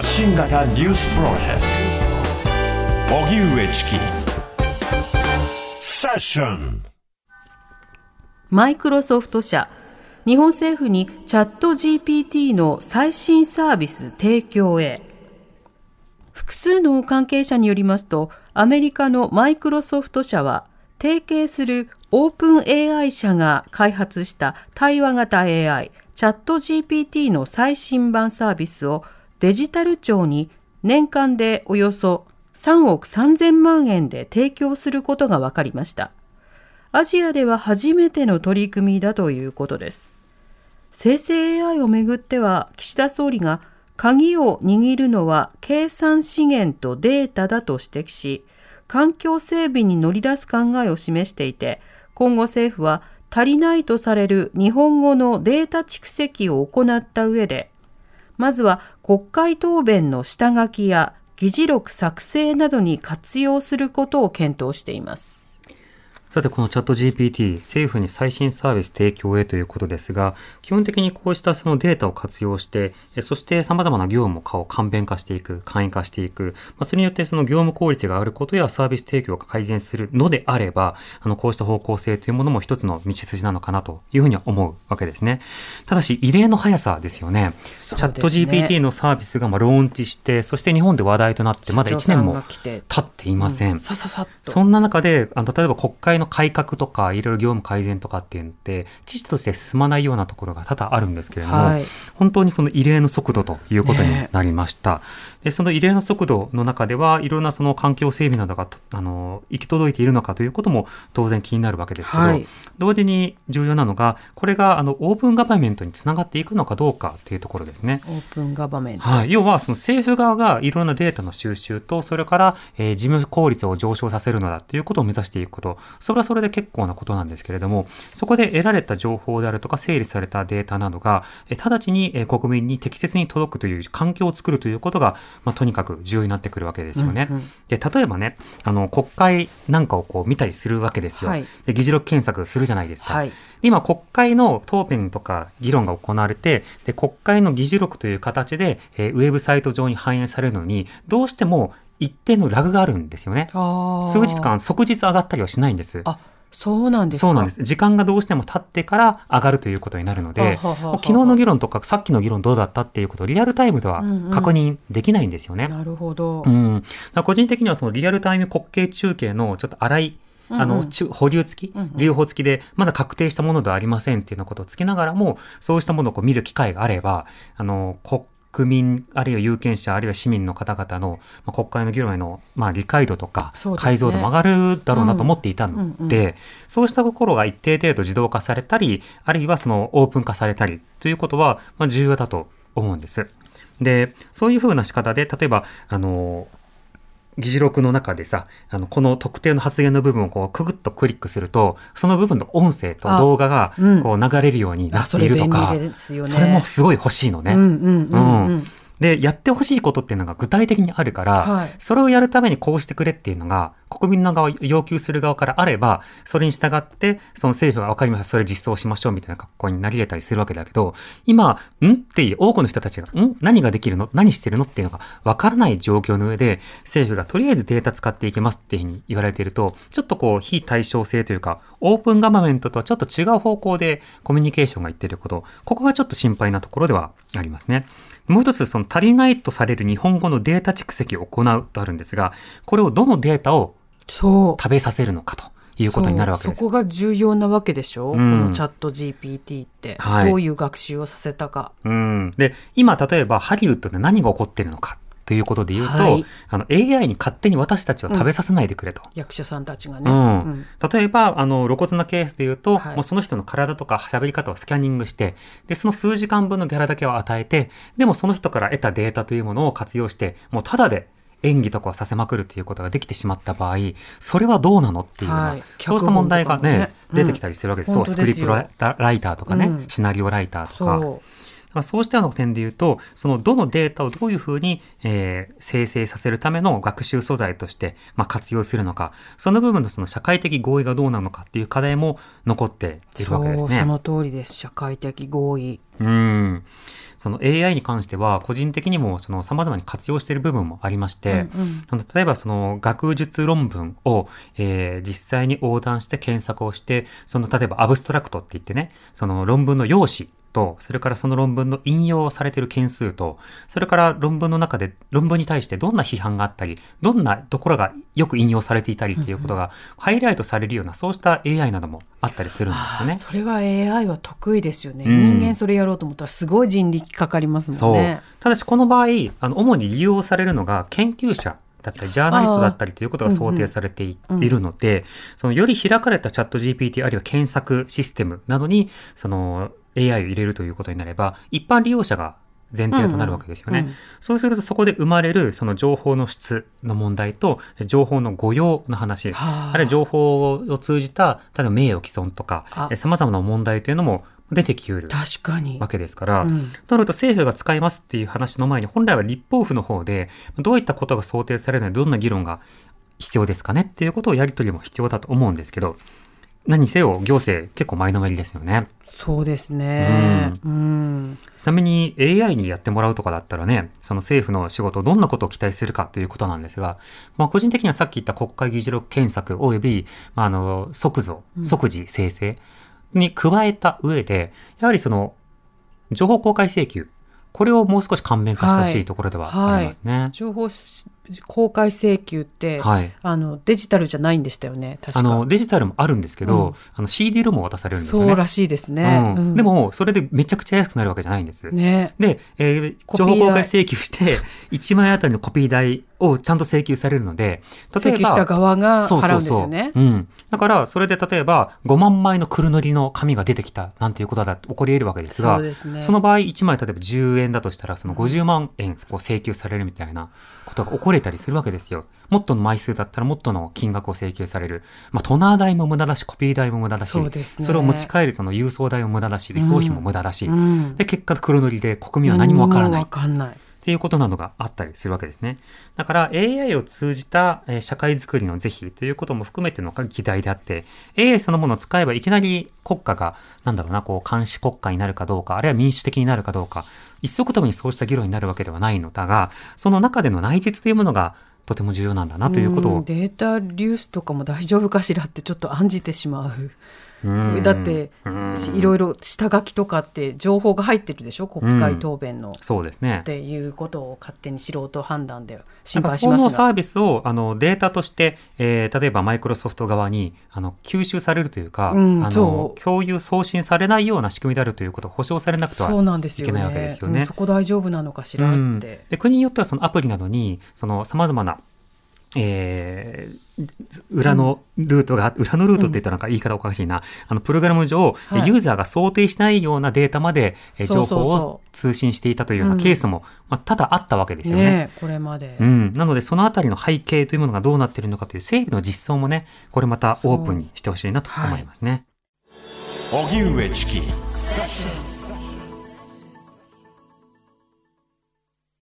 発信型ニュースプロジェクト。荻上チキ。セッション。マイクロソフト社。日本政府にチャット GPT の最新サービス提供へ。複数の関係者によりますとアメリカのマイクロソフト社は提携するオープン AI 社が開発した対話型 AI チャット GPT の最新版サービスをデジタル庁に年間でおよそ3億3000万円で提供することが分かりました。アジアでは初めての取り組みだということです。生成 AI をめぐっては岸田総理が鍵を握るのは計算資源とデータだと指摘し、環境整備に乗り出す考えを示していて、今後政府は足りないとされる日本語のデータ蓄積を行った上で、まずは国会答弁の下書きや議事録作成などに活用することを検討しています。さて、このチャット GPT、政府に最新サービス提供へということですが、基本的にこうしたそのデータを活用して、えそして様々な業務を簡便化していく、簡易化していく、まあ、それによってその業務効率があることやサービス提供が改善するのであれば、あの、こうした方向性というものも一つの道筋なのかなというふうには思うわけですね。ただし、異例の速さですよね。チャット GPT のサービスがまあローンチして、そして日本で話題となって、まだ1年も経っていません。さささっと。そんな中で、あの例えば国会の改革とか、いろいろ業務改善とかっていうのって、知事として進まないようなところが多々あるんですけれども、はい本当にその異例の速度ということになりました。でその異例の速度の中では、いろんなその環境整備などがとあの行き届いているのかということも当然気になるわけですけど、はい同時に重要なのが、これがあのオープンガバメントにつながっていくのかどうかというところですね。オープンガバメント。はい、要はその政府側がいろんなデータの収集と、それから、えー事務効率を上昇させるのだということを目指していくこと、それはそれで結構なことなんですけれども、そこで得られた情報であるとか整理されたデータなどが、えー直ちに、えー国民に適切に届くという環境を作るということが、まあ、とにかく重要になってくるわけですよね。うんうんで例えばね、あの国会なんかをこう見たりするわけですよ。はいで議事録検索するじゃないですか。はい。今、国会の答弁とか議論が行われて、で国会の議事録という形で、えーウェブサイト上に反映されるのに、どうしても一定のラグがあるんですよね。あ数日間、即日上がったりはしないんです。あ、そうなんですか？そうなんです。時間がどうしても経ってから上がるということになるので、ははは昨日の議論とかさっきの議論どうだったっていうことをリアルタイムではうんうん確認できないんですよね。なるほど。うん、個人的にはそのリアルタイム国慶中継のちょっと荒いあの、保留付きうんうん留保付きで、まだ確定したものではありませんっていうようなことをつきながらも、そうしたものをこう見る機会があれば、あの、国民、あるいは有権者、あるいは市民の方々の、まあ、国会の議論への、まあ、理解度とか、解像度も上がるだろうなと思っていたので、うんうんうんそうしたところが一定程度自動化されたり、あるいはそのオープン化されたりということは、まあ、重要だと思うんです。で、そういうふうな仕方で、例えば、あの、議事録の中でさ、あの、この特定の発言の部分をこう、くぐっとクリックすると、その部分の音声と動画がこう、流れるようになっているとあか、それ便利ですよねそれもすごい欲しいのね。うんうんうんうん。で、やってほしいことっていうのが具体的にあるから、はいそれをやるためにこうしてくれっていうのが、国民の側、要求する側からあれば、それに従って、その政府が分かりました、それ実装しましょうみたいな格好になり得たりするわけだけど、今、ん？っていう多くの人たちが、ん？何ができるの？何してるのっていうのが分からない状況の上で、政府がとりあえずデータ使っていけますっていうふうに言われていると、ちょっとこう、非対称性というか、オープンガバメントとはちょっと違う方向でコミュニケーションがいっていること、ここがちょっと心配なところではありますね。もう一つ、その足りないとされる日本語のデータ蓄積を行うとあるんですが、これをどのデータを。食べさせるのかということになるわけです。そこが重要なわけでしょ、うん。このチャット GPT って、はい。どういう学習をさせたか。うん。で、今、例えばハリウッドで何が起こっているのかということで言うと、はい。あの AI に勝手に私たちを食べさせないでくれと。役者さんたちがね。うん。例えば、あの、露骨なケースで言うと、はい。もうその人の体とか喋り方をスキャニングして、で、その数時間分のギャラだけを与えて、でもその人から得たデータというものを活用して、もうタダで演技とかをさせまくるっていうことができてしまった場合、それはどうなのっていうような、はい。そうした問題がね、ね。出てきたりするわけです。うんそう、スクリプトライターとかね、うん。シナリオライターとか。そうしたような点で言うと、そのどのデータをどういうふうに、えー生成させるための学習素材として、まあ、活用するのか、その部分のその社会的合意がどうなのかっていう課題も残っているわけですね。そうその通りです社会的合意うん。その AI に関しては、個人的にもその様々に活用している部分もありまして、うんうん例えばその学術論文を、えー実際に横断して検索をして、その例えばアブストラクトって言ってね、その論文の用紙と、それからその論文の引用されている件数と、それから論文の中で論文に対してどんな批判があったり、どんなところがよく引用されていたりっていうことがハイライトされるような、そうした AI などもあったりするんですよね。それは AI は得意ですよね、うん。人間それやろうと思ったらすごい人力かかりますもんね。ただしこの場合、あの、主に利用されるのが研究者だったり、ジャーナリストだったりということが想定されてい,、うんうん。るので、そのより開かれたチャット GPT あるいは検索システムなどに、その AI を入れるということになれば、一般利用者が前提となるわけですよね。うんうんそうするとそこで生まれるその情報の質の問題と、情報の誤用の話、はあ。あるいは情報を通じた、例えば名誉毀損とか様々な問題というのも出てきうる確かに。わけですから、うん。となると政府が使いますっていう話の前に、本来は立法府の方で、どういったことが想定されるので、どんな議論が必要ですかねっていうことをやり取りも必要だと思うんですけど、何にせよ行政結構前のめりですよね。そうですね。うん。ちなみに AI にやってもらうとかだったらね、その政府の仕事、どんなことを期待するかということなんですが、まあ個人的にはさっき言った国会議事録検索及び、まあ、あの、即座、即時生成に加えた上で、やはりその、情報公開請求、これをもう少し簡便化してほしいところではありますね。情報し公開請求って、はい。あのデジタルじゃないんでしたよね。確かあの、デジタルもあるんですけど、うんあの CD ロムを渡されるんですよね。そうらしいですね。うんうんでも、それでめちゃくちゃ安くなるわけじゃないんです。ね。で、えー情報公開請求して、1枚あたりのコピー代をちゃんと請求されるので、請求した側が払うんですよね。うん。だから、それで例えば、5万枚の黒塗りの紙が出てきたなんていうことだ起こり得るわけですが、そうですね。その場合、1枚例えば10円だとしたら、その50万円こう請求されるみたいなことが起これたりするわけですよ。もっとの枚数だったらもっとの金額を請求される。まあ、トナー代も無駄だし、コピー代も無駄だし、そねれを持ち帰るその郵送代も無駄だし、輸送費も無駄だし、うんで、結果黒塗りで国民は何もわからない何もわ。かんない。っていうことなどがあったりするわけですね。だから AI を通じた、社会づくりの是非ということも含めてのが議題であって、AI そのものを使えばいきなり国家が、なんだろうな、こう監視国家になるかどうか、あるいは民主的になるかどうか、一足飛びにそうした議論になるわけではないのだが、その中での内実というものがとても重要なんだなということを。データ流出とかも大丈夫かしらってちょっと案じてしまう。うんだっていろいろ下書きとかって情報が入ってるでしょ？国会答弁の。そうですねっ。ていうことを勝手に素人判断でな心配しますが。そのサービスをあのデータとして、えー例えばマイクロソフト側にあの吸収されるというか、うんあのそう共有送信されないような仕組みであるということが保証されなくてはそうなんですよいけないわけねですよねうんそこ大丈夫なのかしらって。うんで国によってはそのアプリなどにその様々なえー裏のルートが、裏のルートって言ったらなんか言い方おかしいな。あの、プログラム上、はいユーザーが想定しないようなデータまで、えー情報を通信していたというようなケースも、まあ、多々あったわけですよね。ねえこれまで。うん。なので、そのあたりの背景というものがどうなっているのかという整備の実装もね、これまたオープンにしてほしいなと思いますね。荻上チキ